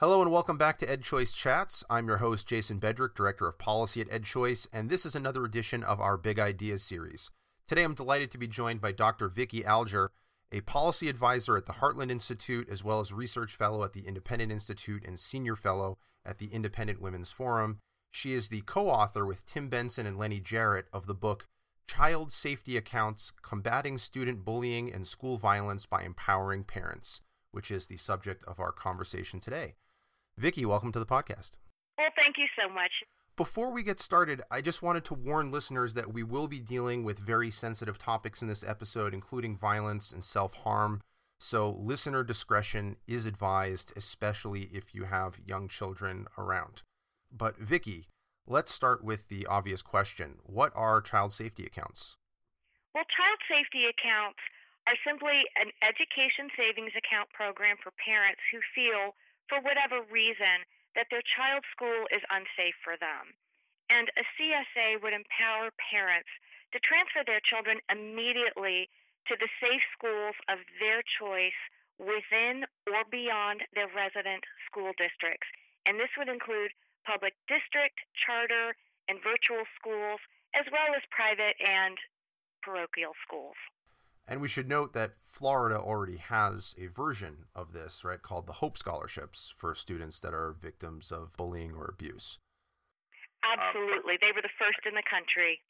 Hello and welcome back to EdChoice Chats. I'm your host, Jason Bedrick, Director of Policy at EdChoice, and this is another edition of our Big Ideas series. Today I'm delighted to be joined by Dr. Vicki Alger, a policy advisor at the Heartland Institute, as well as research fellow at the Independent Institute and senior fellow at the Independent Women's Forum. She is the co author with Tim Benson and Lennie Jarratt of the book Child Safety Accounts Combating Student Bullying and School Violence by Empowering Parents, which is the subject of our conversation today. Vicki, welcome to the podcast. Well, thank you so much. Before we get started, I just wanted to warn listeners that we will be dealing with very sensitive topics in this episode, including violence and self harm. So, listener discretion is advised, especially if you have young children around. But, Vicki, let's start with the obvious question What are child safety accounts? Well, child safety accounts are simply an education savings account program for parents who feel for whatever reason, that their child's school is unsafe for them. And a CSA would empower parents to transfer their children immediately to the safe schools of their choice within or beyond their resident school districts. And this would include public district, charter, and virtual schools, as well as private and parochial schools. And we should note that Florida already has a version of this, right, called the Hope Scholarships for students that are victims of bullying or abuse. Absolutely. They were the first in the country.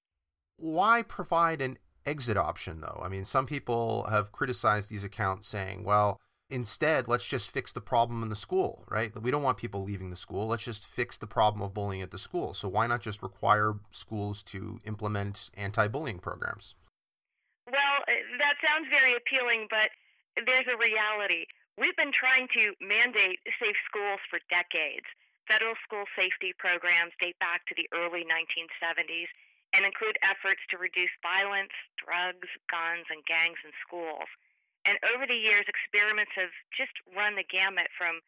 Why provide an exit option, though? I mean, some people have criticized these accounts saying, well, instead, let's just fix the problem in the school, right? We don't want people leaving the school. Let's just fix the problem of bullying at the school. So why not just require schools to implement anti bullying programs? Uh, that sounds very appealing, but there's a reality. We've been trying to mandate safe schools for decades. Federal school safety programs date back to the early 1970s and include efforts to reduce violence, drugs, guns, and gangs in schools. And over the years, experiments have just run the gamut from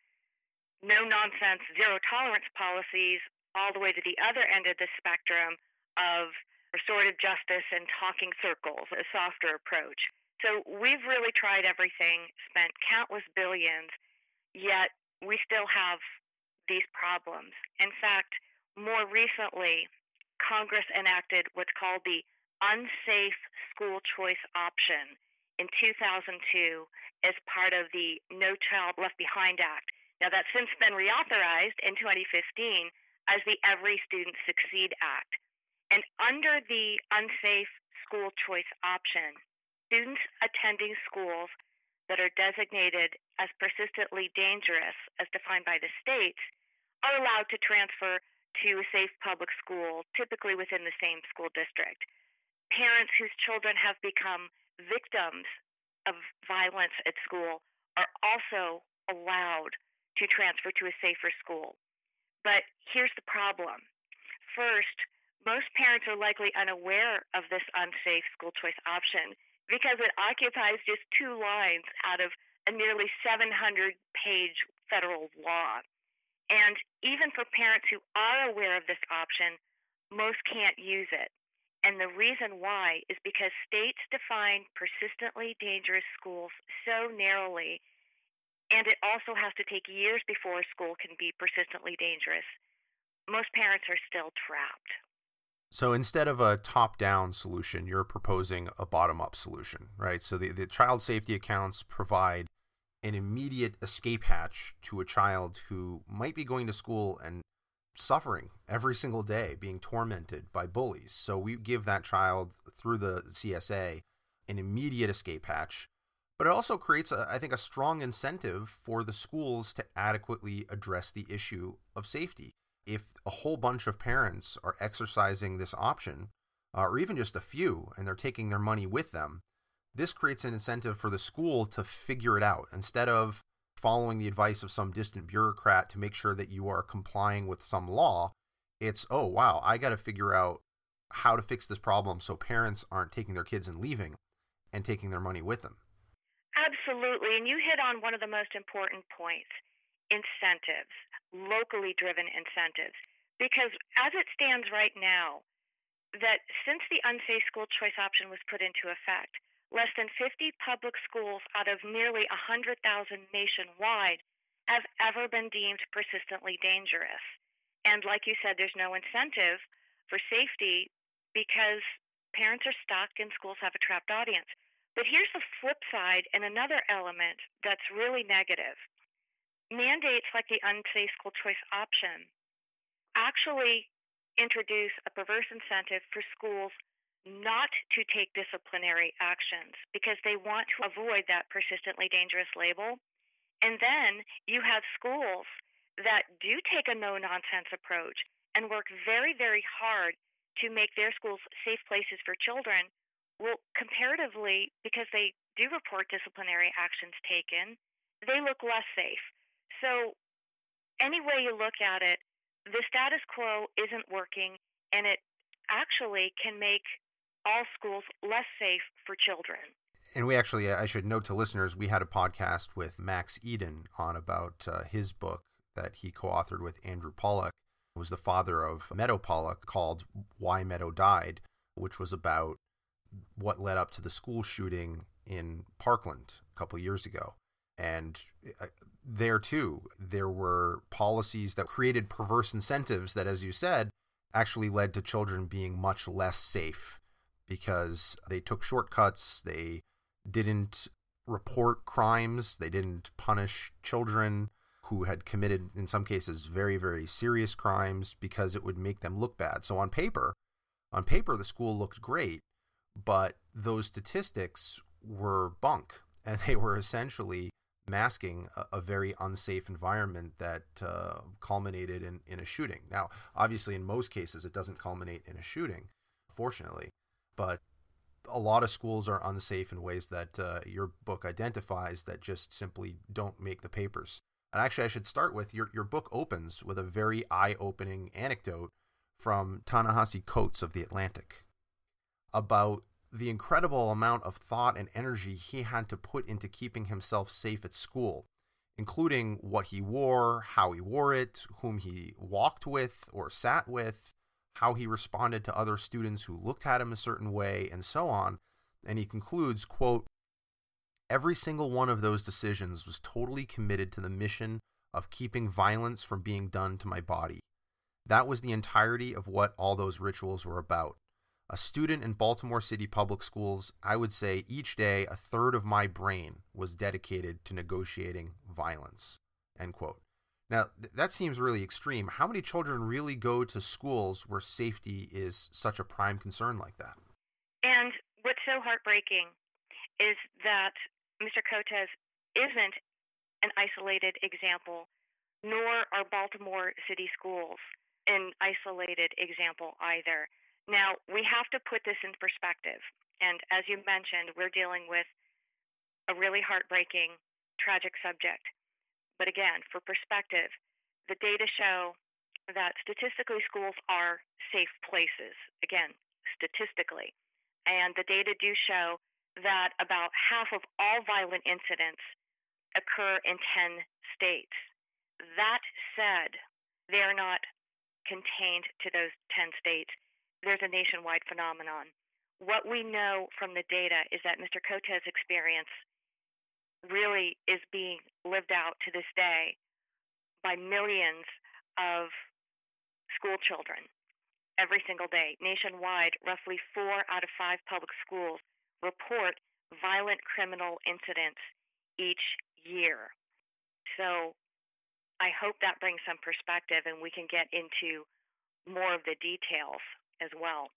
no nonsense, zero tolerance policies all the way to the other end of the spectrum of restorative justice and talking circles, a softer approach. So we've really tried everything, spent countless billions, yet we still have these problems. In fact, more recently, Congress enacted what's called the Unsafe School Choice Option in 2002 as part of the No Child Left Behind Act. Now, that's since been reauthorized in 2015 as the Every Student Succeed Act. And under the unsafe school choice option, students attending schools that are designated as persistently dangerous, as defined by the states, are allowed to transfer to a safe public school, typically within the same school district. Parents whose children have become victims of violence at school are also allowed to transfer to a safer school. But here's the problem. First, most parents are likely unaware of this unsafe school choice option because it occupies just two lines out of a nearly 700 page federal law. And even for parents who are aware of this option, most can't use it. And the reason why is because states define persistently dangerous schools so narrowly, and it also has to take years before a school can be persistently dangerous. Most parents are still trapped. So instead of a top down solution, you're proposing a bottom up solution, right? So the, the child safety accounts provide an immediate escape hatch to a child who might be going to school and suffering every single day, being tormented by bullies. So we give that child through the CSA an immediate escape hatch. But it also creates, a, I think, a strong incentive for the schools to adequately address the issue of safety if a whole bunch of parents are exercising this option, uh, or even just a few, and they're taking their money with them, this creates an incentive for the school to figure it out instead of following the advice of some distant bureaucrat to make sure that you are complying with some law. It's, oh, wow, I got to figure out how to fix this problem so parents aren't taking their kids and leaving and taking their money with them. Absolutely. And you hit on one of the most important points incentives locally driven incentives. Because as it stands right now, that since the unsafe school choice option was put into effect, less than 50 public schools out of nearly 100,000 nationwide have ever been deemed persistently dangerous. And like you said, there's no incentive for safety because parents are stuck and schools have a trapped audience. But here's the flip side and another element that's really negative. Mandates like the unsafe school choice option actually introduce a perverse incentive for schools not to take disciplinary actions because they want to avoid that persistently dangerous label. And then you have schools that do take a no nonsense approach and work very, very hard to make their schools safe places for children. Well, comparatively, because they do report disciplinary actions taken, they look less safe. So, any way you look at it, the status quo isn't working, and it actually can make all schools less safe for children. And we actually, I should note to listeners, we had a podcast with Max Eden on about uh, his book that he co authored with Andrew Pollack, who was the father of Meadow Pollack, called Why Meadow Died, which was about what led up to the school shooting in Parkland a couple years ago. And uh, there too, there were policies that created perverse incentives that, as you said, actually led to children being much less safe because they took shortcuts, they didn't report crimes, they didn't punish children who had committed, in some cases, very, very serious crimes because it would make them look bad. So on paper, on paper, the school looked great, but those statistics were bunk, and they were essentially masking a, a very unsafe environment that uh, culminated in, in a shooting. Now, obviously, in most cases, it doesn't culminate in a shooting, fortunately, but a lot of schools are unsafe in ways that uh, your book identifies that just simply don't make the papers. And actually, I should start with your, your book opens with a very eye opening anecdote from Ta-Nehisi Coates of The Atlantic about the incredible amount of thought and energy he had to put into keeping himself safe at school, including what he wore, how he wore it, whom he walked with or sat with, how he responded to other students who looked at him a certain way, and so on. And he concludes, quote, Every single one of those decisions was totally committed to the mission of keeping violence from being done to my body. That was the entirety of what all those rituals were about. A student in Baltimore City Public Schools, I would say each day a third of my brain was dedicated to negotiating violence. End quote. Now, th- that seems really extreme. How many children really go to schools where safety is such a prime concern like that? And what's so heartbreaking is that Mr. Coates isn't an isolated example, nor are Baltimore City schools an isolated example either. Now, we have to put this in perspective. And as you mentioned, we're dealing with a really heartbreaking, tragic subject. But again, for perspective, the data show that statistically schools are safe places. Again, statistically. And the data do show that about half of all violent incidents occur in 10 states. That said, they are not contained to those 10 states. There's a nationwide phenomenon. What we know from the data is that Mr. Coates' experience really is being lived out to this day by millions of school children every single day. Nationwide, roughly four out of five public schools report violent criminal incidents each year. So I hope that brings some perspective and we can get into more of the details as well.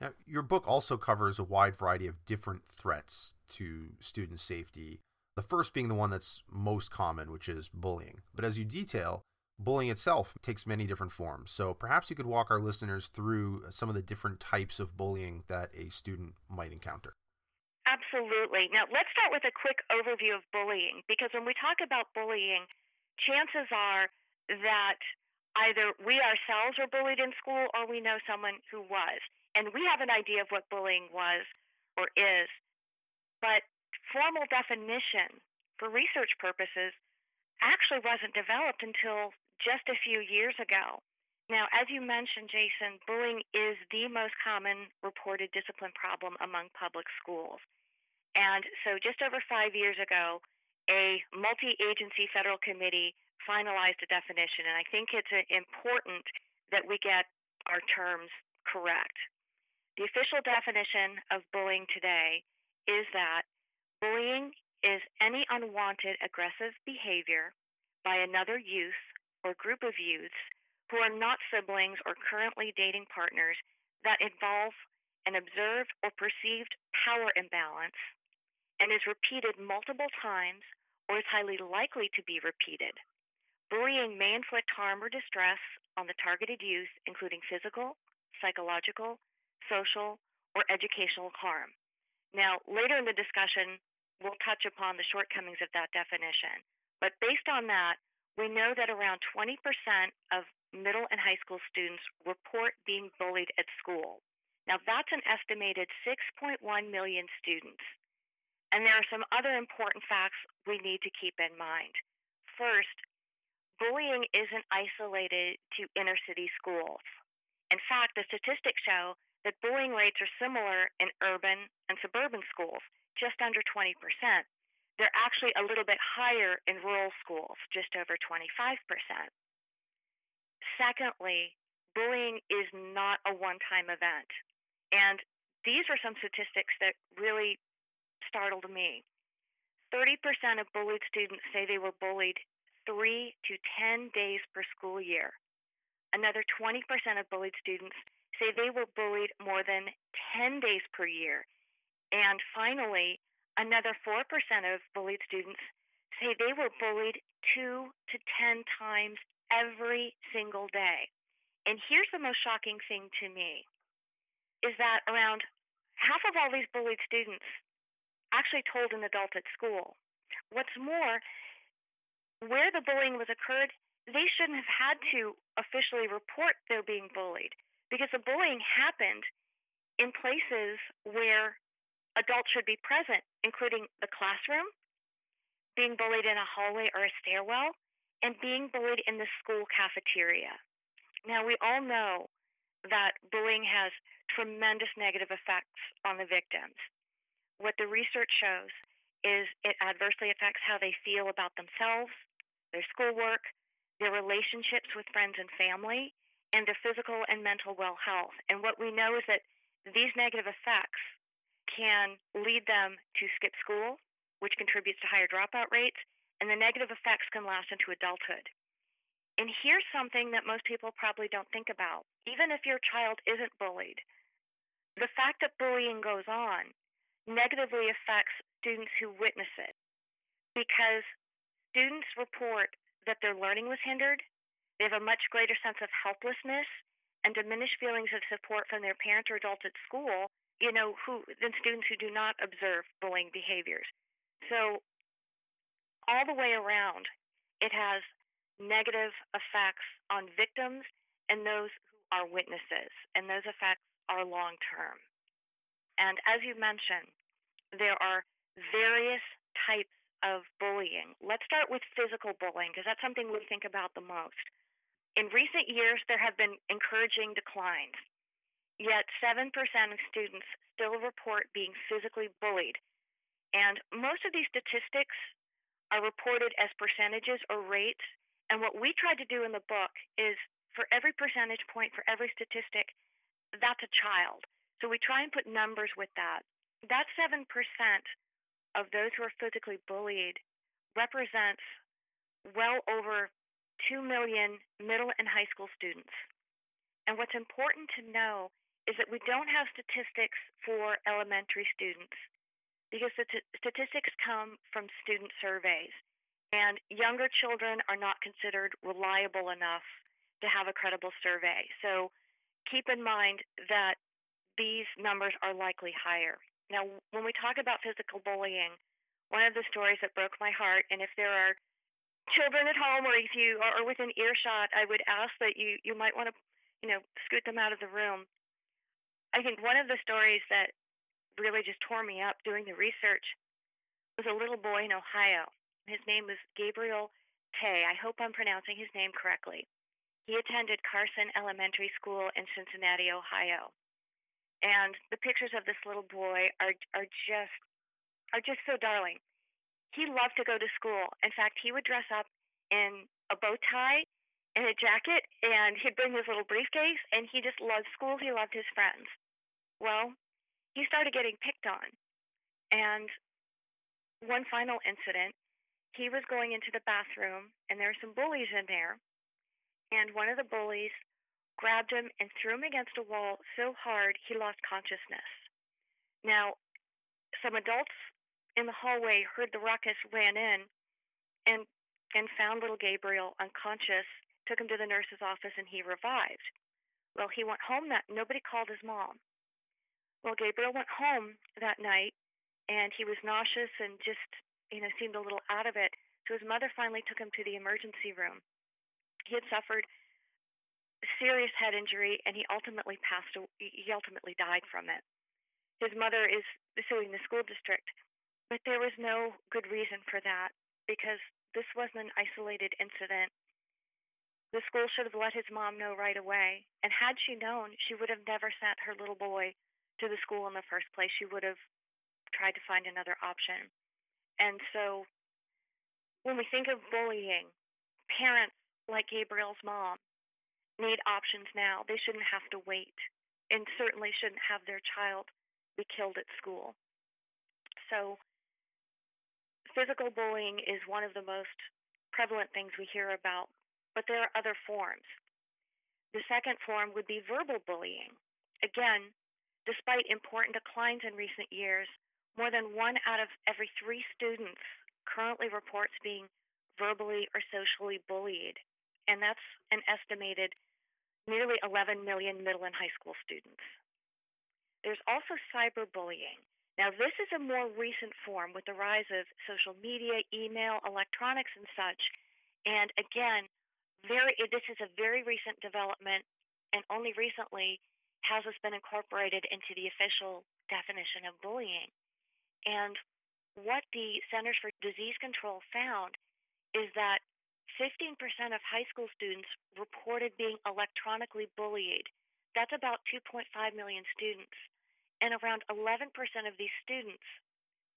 Now, your book also covers a wide variety of different threats to student safety the first being the one that's most common, which is bullying. But as you detail, bullying itself takes many different forms. So perhaps you could walk our listeners through some of the different types of bullying that a student might encounter. Absolutely. Now, let's start with a quick overview of bullying because when we talk about bullying, chances are that either we ourselves were bullied in school or we know someone who was. And we have an idea of what bullying was or is. But formal definition for research purposes actually wasn't developed until just a few years ago. Now, as you mentioned, Jason, bullying is the most common reported discipline problem among public schools. And so, just over five years ago, a multi agency federal committee finalized a definition, and I think it's uh, important that we get our terms correct. The official definition of bullying today is that bullying is any unwanted aggressive behavior by another youth or group of youths who are not siblings or currently dating partners that involve an observed or perceived power imbalance and is repeated multiple times or is highly likely to be repeated. Bullying may inflict harm or distress on the targeted youth, including physical, psychological, social, or educational harm. Now, later in the discussion, we'll touch upon the shortcomings of that definition. But based on that, we know that around 20% of middle and high school students report being bullied at school. Now, that's an estimated 6.1 million students. And there are some other important facts we need to keep in mind. First, bullying isn't isolated to inner city schools. In fact, the statistics show that bullying rates are similar in urban and suburban schools, just under 20%. They're actually a little bit higher in rural schools, just over 25%. Secondly, bullying is not a one time event. And these are some statistics that really startled me. 30% of bullied students say they were bullied three to 10 days per school year. Another 20% of bullied students say they were bullied more than 10 days per year. And finally, another 4% of bullied students say they were bullied two to 10 times every single day. And here's the most shocking thing to me is that around half of all these bullied students actually told an adult at school. What's more, where the bullying was occurred, they shouldn't have had to officially report they're being bullied because the bullying happened in places where adults should be present, including the classroom, being bullied in a hallway or a stairwell, and being bullied in the school cafeteria. Now, we all know that bullying has tremendous negative effects on the victims. What the research shows is it adversely affects how they feel about themselves, their schoolwork, their relationships with friends and family, and their physical and mental well health. And what we know is that these negative effects can lead them to skip school, which contributes to higher dropout rates, and the negative effects can last into adulthood. And here's something that most people probably don't think about. Even if your child isn't bullied, the fact that bullying goes on negatively affects students who witness it because students report that their learning was hindered, they have a much greater sense of helplessness and diminished feelings of support from their parents or adults at school, you know, who than students who do not observe bullying behaviors. So all the way around, it has negative effects on victims and those who are witnesses, and those effects are long term. And as you mentioned, there are various types of bullying. Let's start with physical bullying because that's something we think about the most. In recent years, there have been encouraging declines, yet 7% of students still report being physically bullied. And most of these statistics are reported as percentages or rates and what we tried to do in the book is for every percentage point, for every statistic, that's a child. So we try and put numbers with that. That 7% of those who are physically bullied represents well over 2 million middle and high school students. And what's important to know is that we don't have statistics for elementary students because the t- statistics come from student surveys. And younger children are not considered reliable enough to have a credible survey. So keep in mind that these numbers are likely higher. Now, when we talk about physical bullying, one of the stories that broke my heart, and if there are children at home or if you are within earshot, I would ask that you, you might want to, you know, scoot them out of the room. I think one of the stories that really just tore me up doing the research was a little boy in Ohio his name was Gabriel Taye. I hope I'm pronouncing his name correctly. He attended Carson Elementary School in Cincinnati, Ohio. And the pictures of this little boy are are just are just so darling. He loved to go to school. In fact, he would dress up in a bow tie and a jacket, and he'd bring his little briefcase, and he just loved school. He loved his friends. Well, he started getting picked on. And one final incident, he was going into the bathroom, and there were some bullies in there. And one of the bullies grabbed him and threw him against a wall so hard he lost consciousness. Now, some adults in the hallway heard the ruckus, ran in, and and found little Gabriel unconscious took him to the nurse's office, and he revived. Well, he went home that nobody called his mom. Well, Gabriel went home that night, and he was nauseous and just, you know, seemed a little out of it. So his mother finally took him to the emergency room. He had suffered serious head injury, and he ultimately passed. He ultimately died from it. His mother is suing the school district, but there was no good reason for that because this wasn't an isolated incident the school should have let his mom know right away. And had she known, she would have never sent her little boy to the school in the first place. She would have tried to find another option. And so when we think of bullying, parents like Gabriel's mom need options now. They shouldn't have to wait and certainly shouldn't have their child be killed at school. So physical bullying is one of the most prevalent things we hear about but there are other forms. The second form would be verbal bullying. Again, despite important declines in recent years, more than one out of every three students currently reports being verbally or socially bullied, and that's an estimated nearly 11 million middle and high school students. There's also cyberbullying. Now, this is a more recent form with the rise of social media, email, electronics, and such. And again, very this is a very recent development and only recently has this been incorporated into the official definition of bullying. And what the Centers for Disease Control found is that 15% of high school students reported being electronically bullied. That's about 2.5 million students. And around 11% of these students,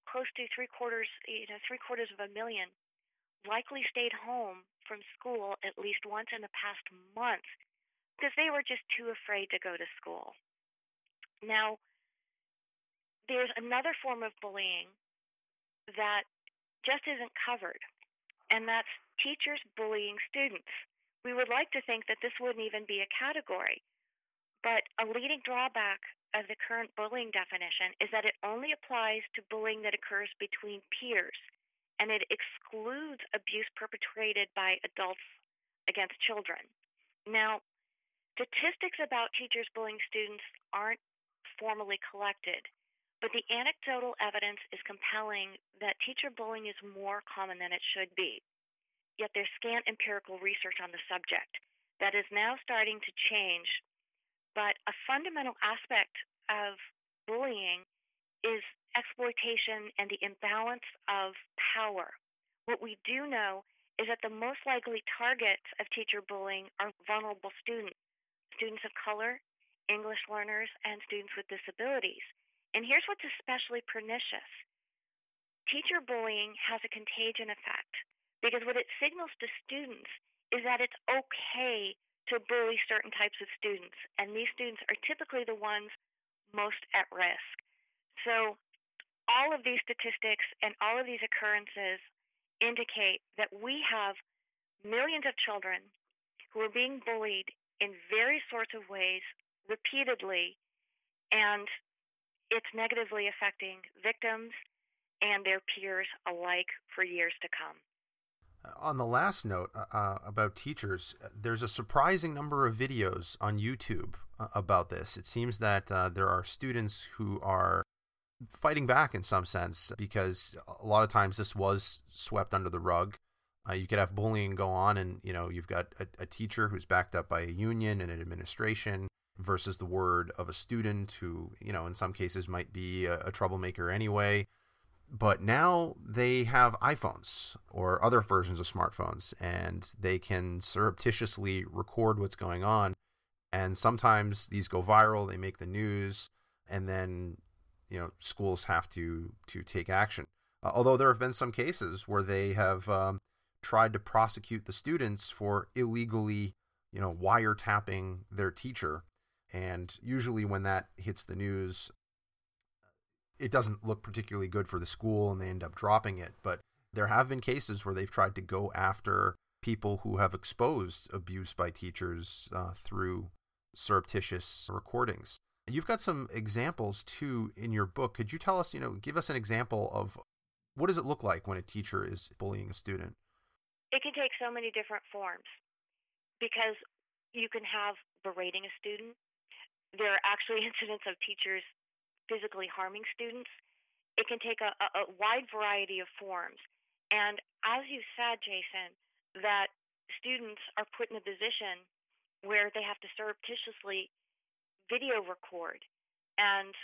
close to three quarters, you know, three quarters of a million, likely stayed home from school at least once in the past month because they were just too afraid to go to school. Now, there's another form of bullying that just isn't covered, and that's teachers bullying students. We would like to think that this wouldn't even be a category, but a leading drawback of the current bullying definition is that it only applies to bullying that occurs between peers and it excludes abuse perpetrated by adults against children. Now, statistics about teachers bullying students aren't formally collected, but the anecdotal evidence is compelling that teacher bullying is more common than it should be. Yet there's scant empirical research on the subject. That is now starting to change, but a fundamental aspect of bullying is exploitation and the imbalance of power. What we do know is that the most likely targets of teacher bullying are vulnerable students, students of color, English learners, and students with disabilities. And here's what's especially pernicious teacher bullying has a contagion effect because what it signals to students is that it's okay to bully certain types of students, and these students are typically the ones most at risk. So all of these statistics and all of these occurrences indicate that we have millions of children who are being bullied in various sorts of ways repeatedly, and it's negatively affecting victims and their peers alike for years to come. On the last note uh, uh about teachers, there's a surprising number of videos on YouTube uh, about this. It seems that uh, there are students who are fighting back in some sense because a lot of times this was swept under the rug. Uh, you could have bullying go on, and you know you've got a, a, teacher who's backed up by a union and an administration versus the word of a student who you know in some cases might be a, a troublemaker anyway. But now they have iPhones or other versions of smartphones, and they can surreptitiously record what's going on. And sometimes these go viral, they make the news, and then you know schools have to to take action. Uh, although there have been some cases where they have um, tried to prosecute the students for illegally, you know, wiretapping their teacher. And usually when that hits the news, it doesn't look particularly good for the school and they end up dropping it. But there have been cases where they've tried to go after people who have exposed abuse by teachers uh, through surreptitious recordings. You've got some examples too in your book. Could you tell us, you know, give us an example of what does it look like when a teacher is bullying a student? It can take so many different forms because you can have berating a student. There are actually incidents of teachers physically harming students. It can take a, a, a wide variety of forms. And as you said, Jason, that students are put in a position where they have to surreptitiously video record and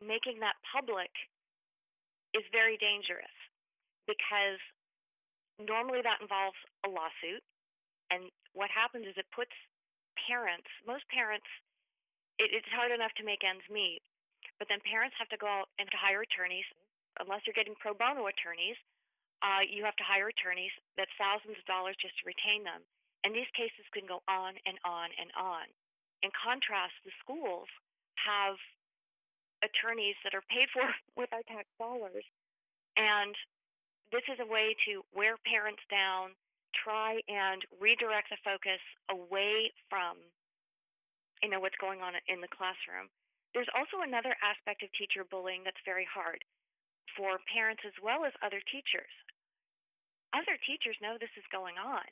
making that public is very dangerous because normally that involves a lawsuit and what happens is it puts parents most parents it, it's hard enough to make ends meet but then parents have to go out and to hire attorneys unless you're getting pro bono attorneys uh, you have to hire attorneys that's thousands of dollars just to retain them and these cases can go on and on and on in contrast, the schools have attorneys that are paid for with our tax dollars. And this is a way to wear parents down, try and redirect the focus away from you know what's going on in the classroom. There's also another aspect of teacher bullying that's very hard for parents as well as other teachers. Other teachers know this is going on.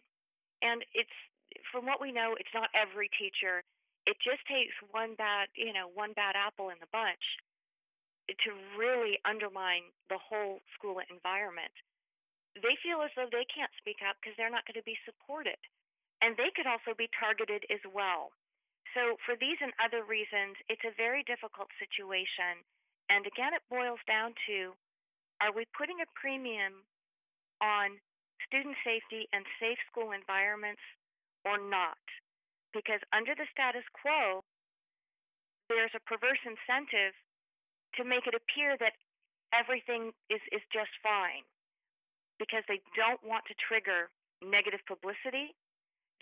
And it's from what we know, it's not every teacher it just takes one bad, you know, one bad apple in the bunch to really undermine the whole school environment. They feel as though they can't speak up because they're not going to be supported. And they could also be targeted as well. So, for these and other reasons, it's a very difficult situation. And again, it boils down to are we putting a premium on student safety and safe school environments or not? because under the status quo, there's a perverse incentive to make it appear that everything is, is just fine because they don't want to trigger negative publicity.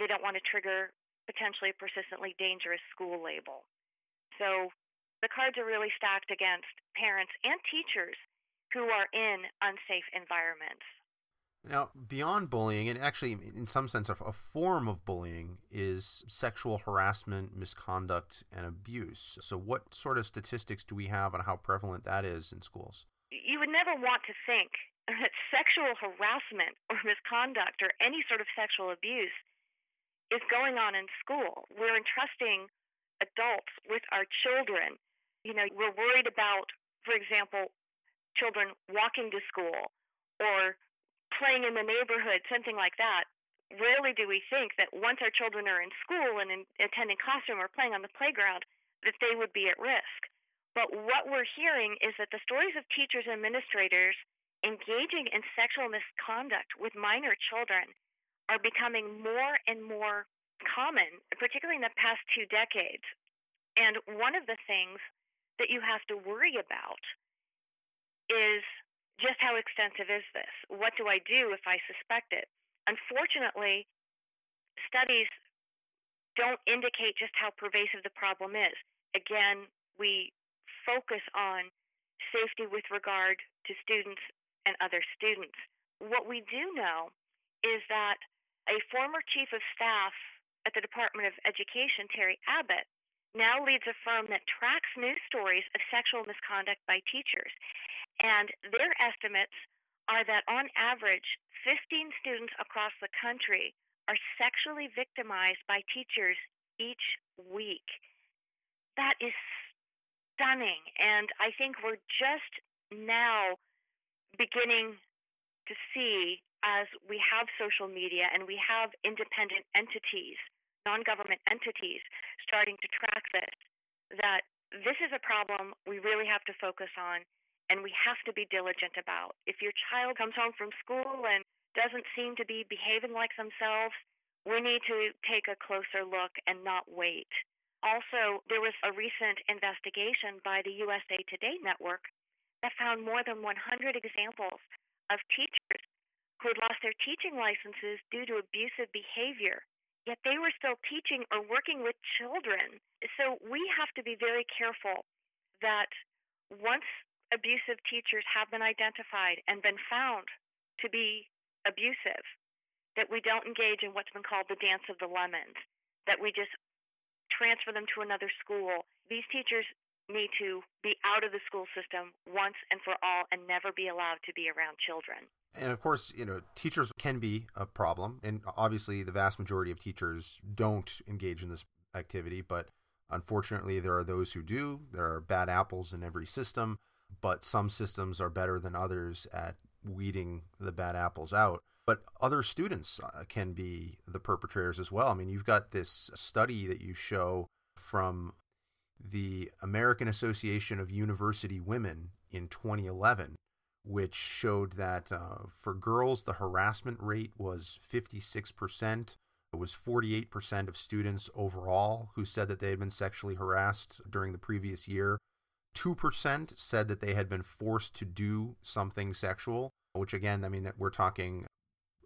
They don't want to trigger potentially persistently dangerous school label. So the cards are really stacked against parents and teachers who are in unsafe environments. Now, beyond bullying, and actually, in some sense, a, form of bullying is sexual harassment, misconduct, and abuse. So, what sort of statistics do we have on how prevalent that is in schools? You would never want to think that sexual harassment or misconduct or any sort of sexual abuse is going on in school. We're entrusting adults with our children. You know, we're worried about, for example, children walking to school or playing in the neighborhood, something like that, rarely do we think that once our children are in school and in, attending classroom or playing on the playground, that they would be at risk. But what we're hearing is that the stories of teachers and administrators engaging in sexual misconduct with minor children are becoming more and more common, particularly in the past two decades. And one of the things that you have to worry about is just how extensive is this? What do I do if I suspect it? Unfortunately, studies don't indicate just how pervasive the problem is. Again, we focus on safety with regard to students and other students. What we do know is that a former chief of staff at the Department of Education, Terry Abbott, now leads a firm that tracks news stories of sexual misconduct by teachers. And their estimates are that on average, 15 students across the country are sexually victimized by teachers each week. That is stunning. And I think we're just now beginning to see as we have social media and we have independent entities, non government entities, starting to track this, that this is a problem we really have to focus on and we have to be diligent about. If your child comes home from school and doesn't seem to be behaving like themselves, we need to take a closer look and not wait. Also, there was a recent investigation by the USA Today network that found more than 100 examples of teachers who had lost their teaching licenses due to abusive behavior. Yet they were still teaching or working with children. So we have to be very careful that once abusive teachers have been identified and been found to be abusive, that we don't engage in what's been called the dance of the lemons, that we just transfer them to another school. These teachers need to be out of the school system once and for all and never be allowed to be around children. And of course, you know, teachers can be a problem. And obviously, the vast majority of teachers don't engage in this activity. But unfortunately, there are those who do. There are bad apples in every system. But some systems are better than others at weeding the bad apples out. But other students uh, can be the perpetrators as well. I mean, you've got this study that you show from the American Association of University Women in 2011, which showed that uh, for girls, the harassment rate was 56%. It was 48% of students overall who said that they had been sexually harassed during the previous year. 2% said that they had been forced to do something sexual, which again, I mean, that we're talking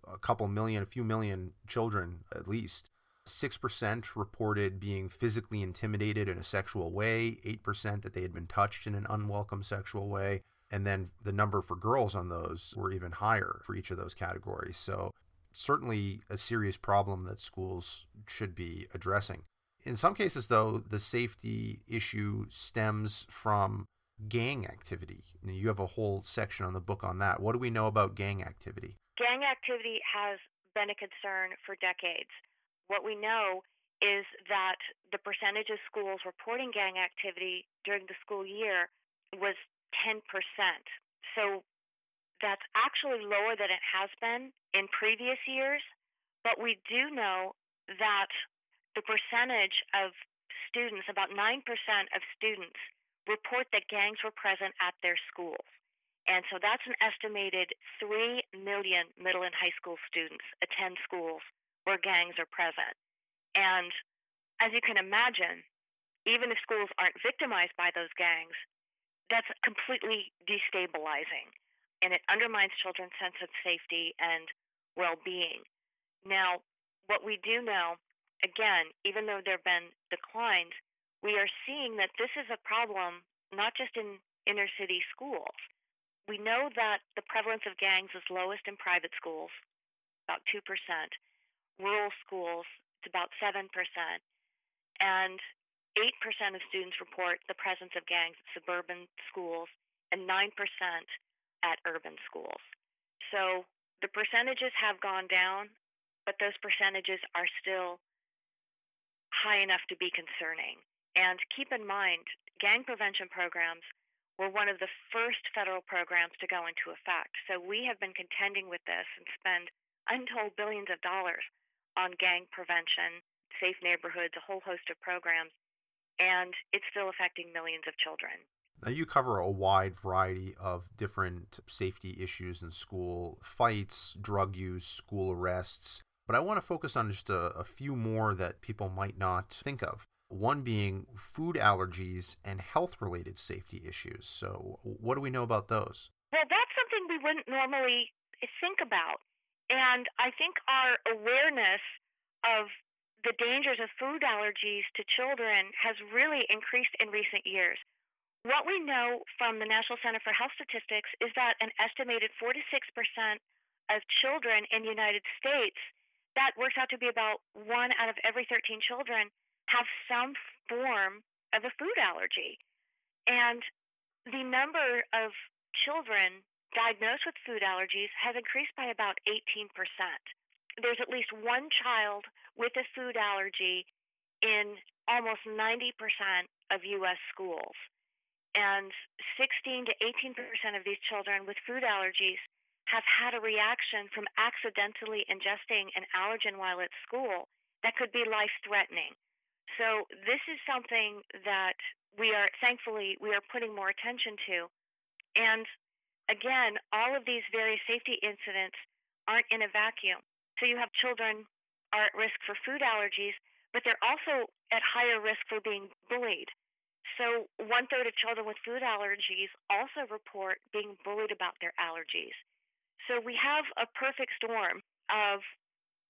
a couple million, a few million children at least. 6% reported being physically intimidated in a sexual way, 8% that they had been touched in an unwelcome sexual way, and then the number for girls on those were even higher for each of those categories. So, certainly a serious problem that schools should be addressing. In some cases, though, the safety issue stems from gang activity. You have a whole section on the book on that. What do we know about gang activity? Gang activity has been a concern for decades. What we know is that the percentage of schools reporting gang activity during the school year was 10%. So that's actually lower than it has been in previous years. But we do know that the percentage of students, about 9% of students, report that gangs were present at their schools. And so that's an estimated 3 million middle and high school students attend schools where gangs are present. And as you can imagine, even if schools aren't victimized by those gangs, that's completely destabilizing and it undermines children's sense of safety and well being. Now, what we do know, again, even though there have been declines, we are seeing that this is a problem not just in inner city schools. We know that the prevalence of gangs is lowest in private schools, about 2% rural schools, it's about 7%. And 8% of students report the presence of gangs at suburban schools and 9% at urban schools. So the percentages have gone down, but those percentages are still high enough to be concerning. And keep in mind, gang prevention programs were one of the first federal programs to go into effect. So we have been contending with this and spend untold billions of dollars on gang prevention, safe neighborhoods, a whole host of programs, and it's still affecting millions of children. Now, you cover a wide variety of different safety issues in school fights, drug use, school arrests, but I want to focus on just a, a few more that people might not think of. One being food allergies and health related safety issues. So, what do we know about those? Well, that's something we wouldn't normally think about. And I think our awareness of the dangers of food allergies to children has really increased in recent years. What we know from the National Center for Health Statistics is that an estimated 4 to 6% of children in the United States, that works out to be about one out of every 13 children, have some form of a food allergy. And the number of children diagnosed with food allergies has increased by about 18%. There's at least one child with a food allergy in almost 90% of U.S. schools. And 16 to 18% of these children with food allergies have had a reaction from accidentally ingesting an allergen while at school that could be life threatening. So, this is something that we are thankfully we are putting more attention to. And again, all of these various safety incidents aren't in a vacuum. So you have children are at risk for food allergies, but they're also at higher risk for being bullied. So one third of children with food allergies also report being bullied about their allergies. So we have a perfect storm of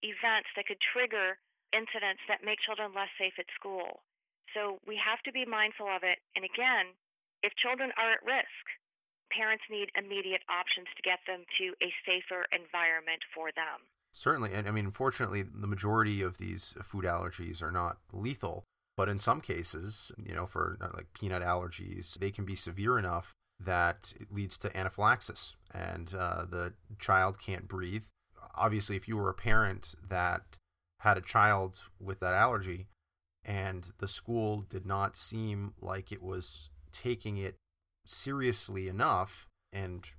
events that could trigger incidents that make children less safe at school. So we have to be mindful of it. And again, if children are at risk, parents need immediate options to get them to a safer environment for them. Certainly. And I mean, unfortunately, the majority of these food allergies are not lethal. But in some cases, you know, for uh, like peanut allergies, they can be severe enough that it leads to anaphylaxis and uh, the child can't breathe. Obviously, if you were a parent that had a child with that allergy and the school did not seem like it was taking it seriously enough and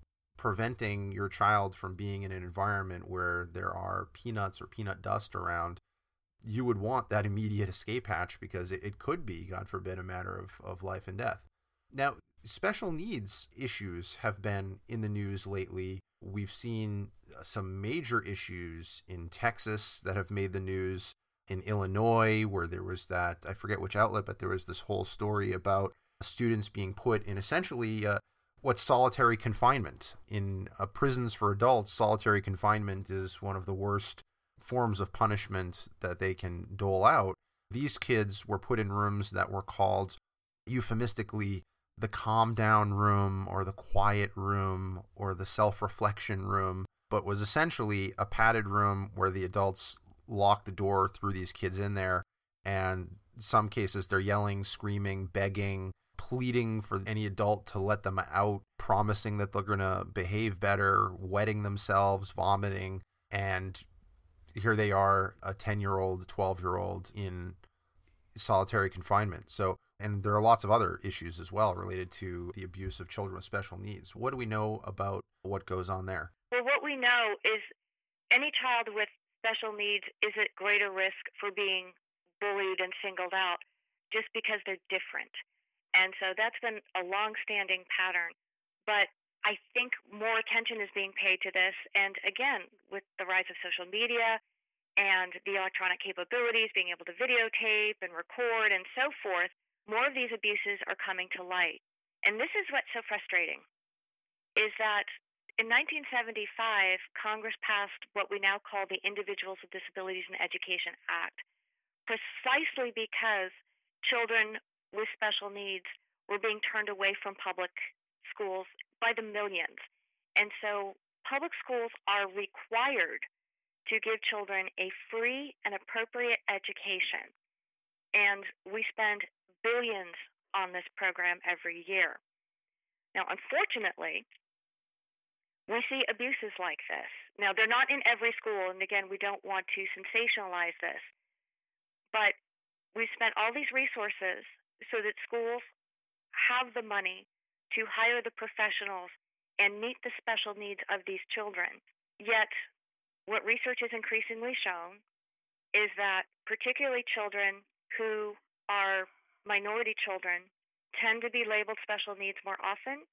preventing your child from being in an environment where there are peanuts or peanut dust around, you would want that immediate escape hatch because it, it could be, God forbid, a matter of, of life and death. Now, special needs issues have been in the news lately. We've seen some major issues in Texas that have made the news, in Illinois, where there was that, I forget which outlet, but there was this whole story about students being put in essentially uh, what's solitary confinement. In uh, prisons for adults, solitary confinement is one of the worst forms of punishment that they can dole out. These kids were put in rooms that were called euphemistically the calm down room or the quiet room or the self reflection room, but was essentially a padded room where the adults lock the door, threw these kids in there, and some cases they're yelling, screaming, begging, pleading for any adult to let them out, promising that they're going to behave better, wetting themselves, vomiting, and here they are, a 10 year old, 12 year old in solitary confinement. So, and there are lots of other issues as well related to the abuse of children with special needs. What do we know about what goes on there? Well, what we know is any child with special needs is at greater risk for being bullied and singled out just because they're different. And so that's been a long standing pattern. But I think more attention is being paid to this. And again, with the rise of social media and the electronic capabilities, being able to videotape and record and so forth, more of these abuses are coming to light. And this is what's so frustrating is that in 1975, Congress passed what we now call the Individuals with Disabilities in Education Act, precisely because children with special needs were being turned away from public schools by the millions. And so public schools are required to give children a free and appropriate education. And we spend billions on this program every year. Now, unfortunately, we see abuses like this. Now, they're not in every school, and again, we don't want to sensationalize this, but we spent all these resources so that schools have the money to hire the professionals and meet the special needs of these children. Yet, what research has increasingly shown is that particularly children who are minority children tend to be labeled special needs more often.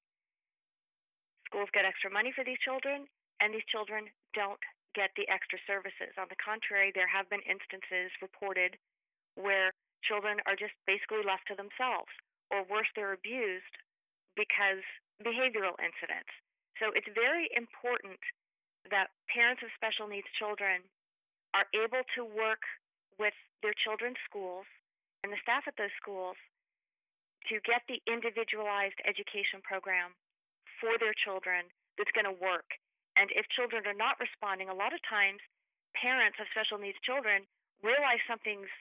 Schools get extra money for these children, and these children don't get the extra services. On the contrary, there have been instances reported where children are just basically left to themselves, or worse, they're abused because behavioral incidents. So it's very important that parents of special needs children are able to work with their children's schools and the staff at those schools to get the individualized education program for their children that's going to work. And if children are not responding, a lot of times parents of special needs children realize something's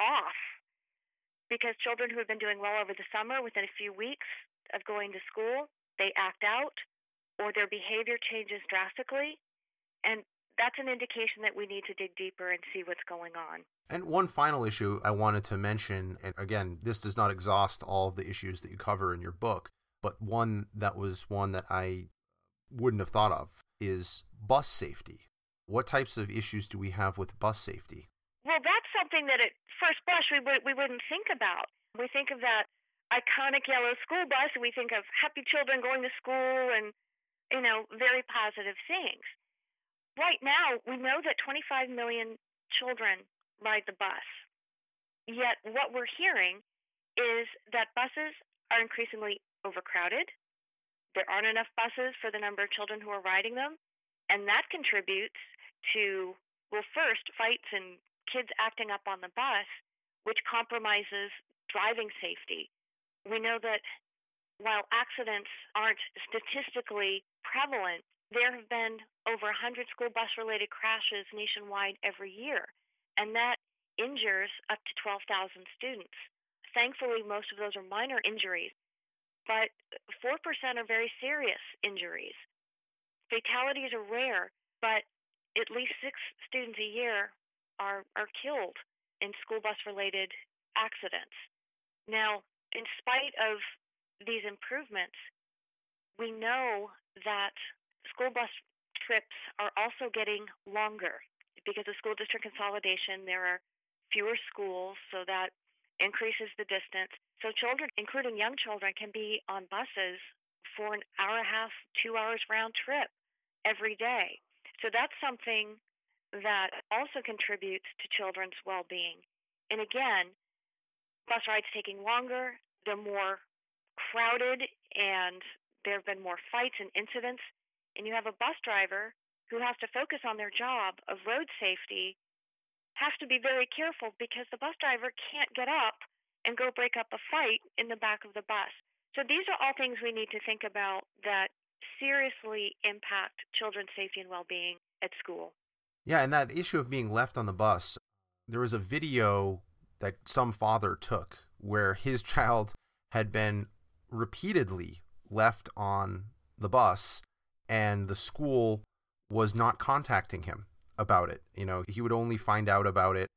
off because children who have been doing well over the summer, within a few weeks of going to school, they act out or their behavior changes drastically. And that's an indication that we need to dig deeper and see what's going on. And one final issue I wanted to mention, and again, this does not exhaust all of the issues that you cover in your book, but one that was one that I wouldn't have thought of is bus safety. What types of issues do we have with bus safety? Well, that's something that at first blush we would we wouldn't think about. We think of that iconic yellow school bus, and we think of happy children going to school and you know very positive things. Right now, we know that 25 million children ride the bus. Yet, what we're hearing is that buses are increasingly overcrowded. There aren't enough buses for the number of children who are riding them. And that contributes to, well, first, fights and kids acting up on the bus, which compromises driving safety. We know that while accidents aren't statistically prevalent, there have been over 100 school bus related crashes nationwide every year, and that injures up to 12,000 students. Thankfully, most of those are minor injuries, but 4% are very serious injuries. Fatalities are rare, but at least six students a year are, are killed in school bus related accidents. Now, in spite of these improvements, we know that school bus trips are also getting longer because of school district consolidation. There are fewer schools, so that increases the distance. So children, including young children, can be on buses for an hour and a half, two hours round trip every day. So that's something that also contributes to children's well being. And again, bus rides taking longer, they're more crowded, and there have been more fights and incidents. And you have a bus driver who has to focus on their job of road safety has to be very careful because the bus driver can't get up and go break up a fight in the back of the bus. So these are all things we need to think about that seriously impact children's safety and well-being at school. Yeah, and that issue of being left on the bus, there was a video that some father took where his child had been repeatedly left on the bus and the school was not contacting him about it. You know, he would only find out about it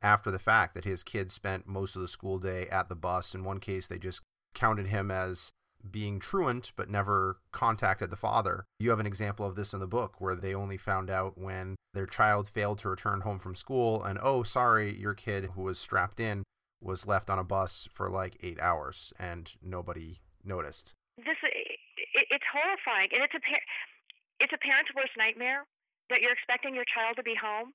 after the fact that his kid spent most of the school day at the bus. In one case, they just counted him as being truant but never contacted the father. You have an example of this in the book where they only found out when their child failed to return home from school and oh sorry your kid who was strapped in was left on a bus for like 8 hours and nobody noticed. This it's horrifying and it's a it's a parent's worst nightmare that you're expecting your child to be home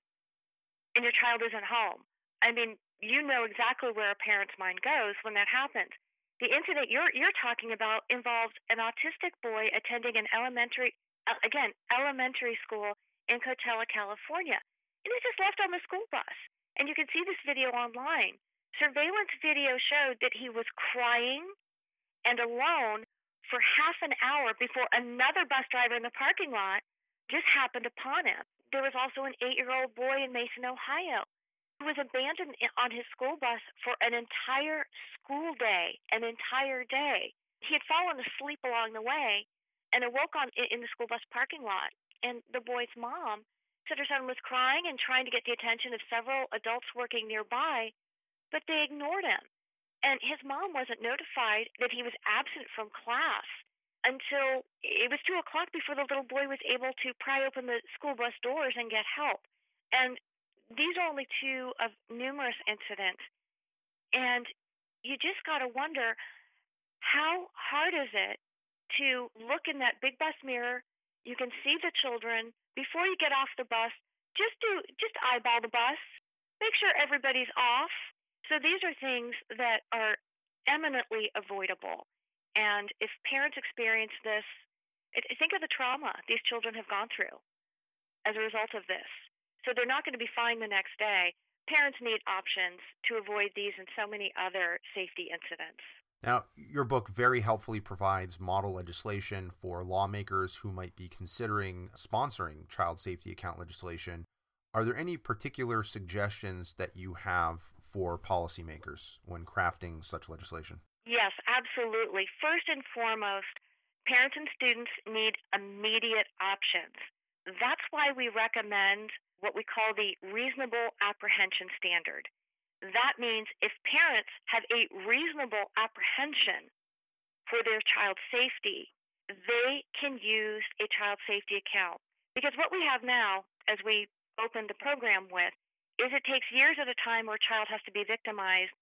and your child isn't home. I mean, you know exactly where a parent's mind goes when that happens. The incident you're you're talking about involved an autistic boy attending an elementary uh, again elementary school in Coachella, California, and he just left on the school bus. And you can see this video online. Surveillance video showed that he was crying and alone for half an hour before another bus driver in the parking lot just happened upon him. There was also an eight year old boy in Mason, Ohio, was abandoned on his school bus for an entire school day, an entire day. He had fallen asleep along the way and awoke on in the school bus parking lot. And the boy's mom said her son was crying and trying to get the attention of several adults working nearby, but they ignored him. And his mom wasn't notified that he was absent from class until it was two o'clock before the little boy was able to pry open the school bus doors and get help. And these are only two of numerous incidents. And you just got to wonder how hard is it to look in that big bus mirror? You can see the children before you get off the bus. Just do just eyeball the bus. Make sure everybody's off. So these are things that are eminently avoidable. And if parents experience this, think of the trauma these children have gone through as a result of this. So they're not going to be fine the next day. Parents need options to avoid these and so many other safety incidents. Now, your book very helpfully provides model legislation for lawmakers who might be considering sponsoring child safety account legislation. Are there any particular suggestions that you have for policymakers when crafting such legislation? Yes, absolutely. First and foremost, parents and students need immediate options. That's why we recommend what we call the reasonable apprehension standard. That means if parents have a reasonable apprehension for their child's safety, they can use a child safety account. Because what we have now, as we opened the program with, is it takes years at a time where a child has to be victimized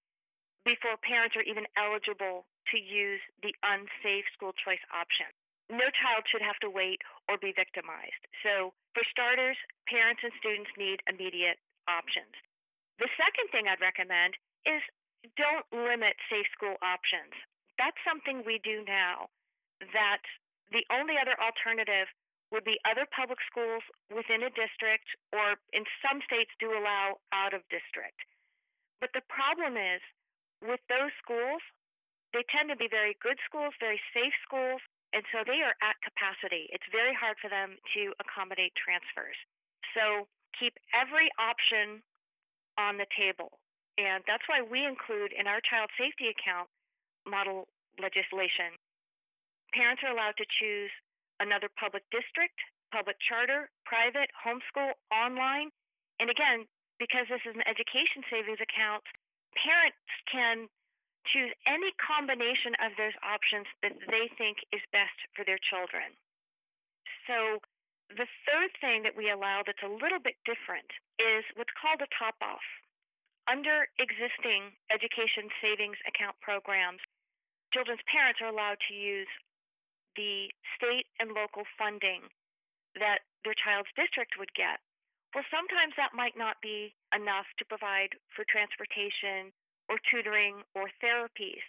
before parents are even eligible to use the unsafe school choice option. No child should have to wait or be victimized. So, for starters, parents and students need immediate options. The second thing I'd recommend is don't limit safe school options. That's something we do now. That the only other alternative would be other public schools within a district, or in some states do allow out of district. But the problem is with those schools, they tend to be very good schools, very safe schools, and so they are at capacity. It's very hard for them to accommodate transfers. So keep every option on the table. And that's why we include in our child safety account model legislation. Parents are allowed to choose another public district, public charter, private, homeschool, online. And again, because this is an education savings account, parents can choose any combination of those options that they think is best for their children. So, the third thing that we allow that's a little bit different is what's called a top off. Under existing education savings account programs, children's parents are allowed to use the state and local funding that their child's district would get. Well, sometimes that might not be enough to provide for transportation or tutoring or therapies.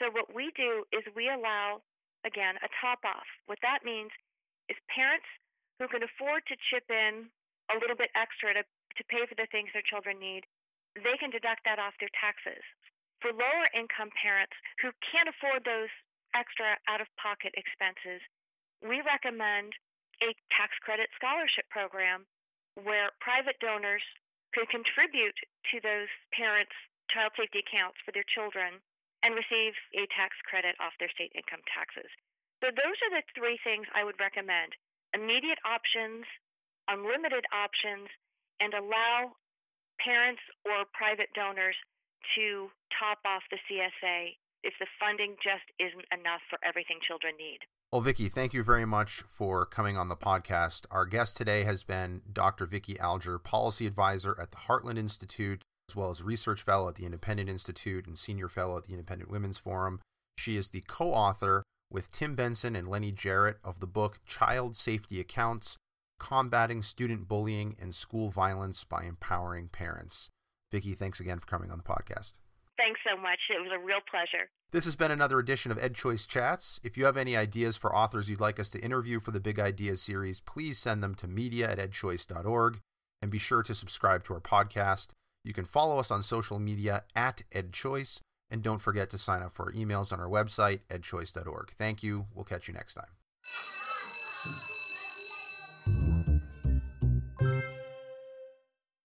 So, what we do is we allow, again, a top off. What that means is parents who can afford to chip in a little bit extra to, to pay for the things their children need, they can deduct that off their taxes. For lower income parents who can't afford those extra out of pocket expenses, we recommend a tax credit scholarship program where private donors can contribute to those parents' child safety accounts for their children and receive a tax credit off their state income taxes. So, those are the three things I would recommend immediate options, unlimited options, and allow parents or private donors to top off the CSA if the funding just isn't enough for everything children need. Well, Vicki, thank you very much for coming on the podcast. Our guest today has been Dr. Vicki Alger, policy advisor at the Heartland Institute, as well as research fellow at the Independent Institute and senior fellow at the Independent Women's Forum. She is the co author with Tim Benson and Lennie Jarratt of the book Child Safety Accounts Combating Student Bullying and School Violence by Empowering Parents. Vicki, thanks again for coming on the podcast. Thanks so much. It was a real pleasure. This has been another edition of EdChoice Chats. If you have any ideas for authors you'd like us to interview for the Big Ideas series, please send them to media at edchoice.org and be sure to subscribe to our podcast. You can follow us on social media at EdChoice and don't forget to sign up for our emails on our website, edchoice.org. Thank you. We'll catch you next time.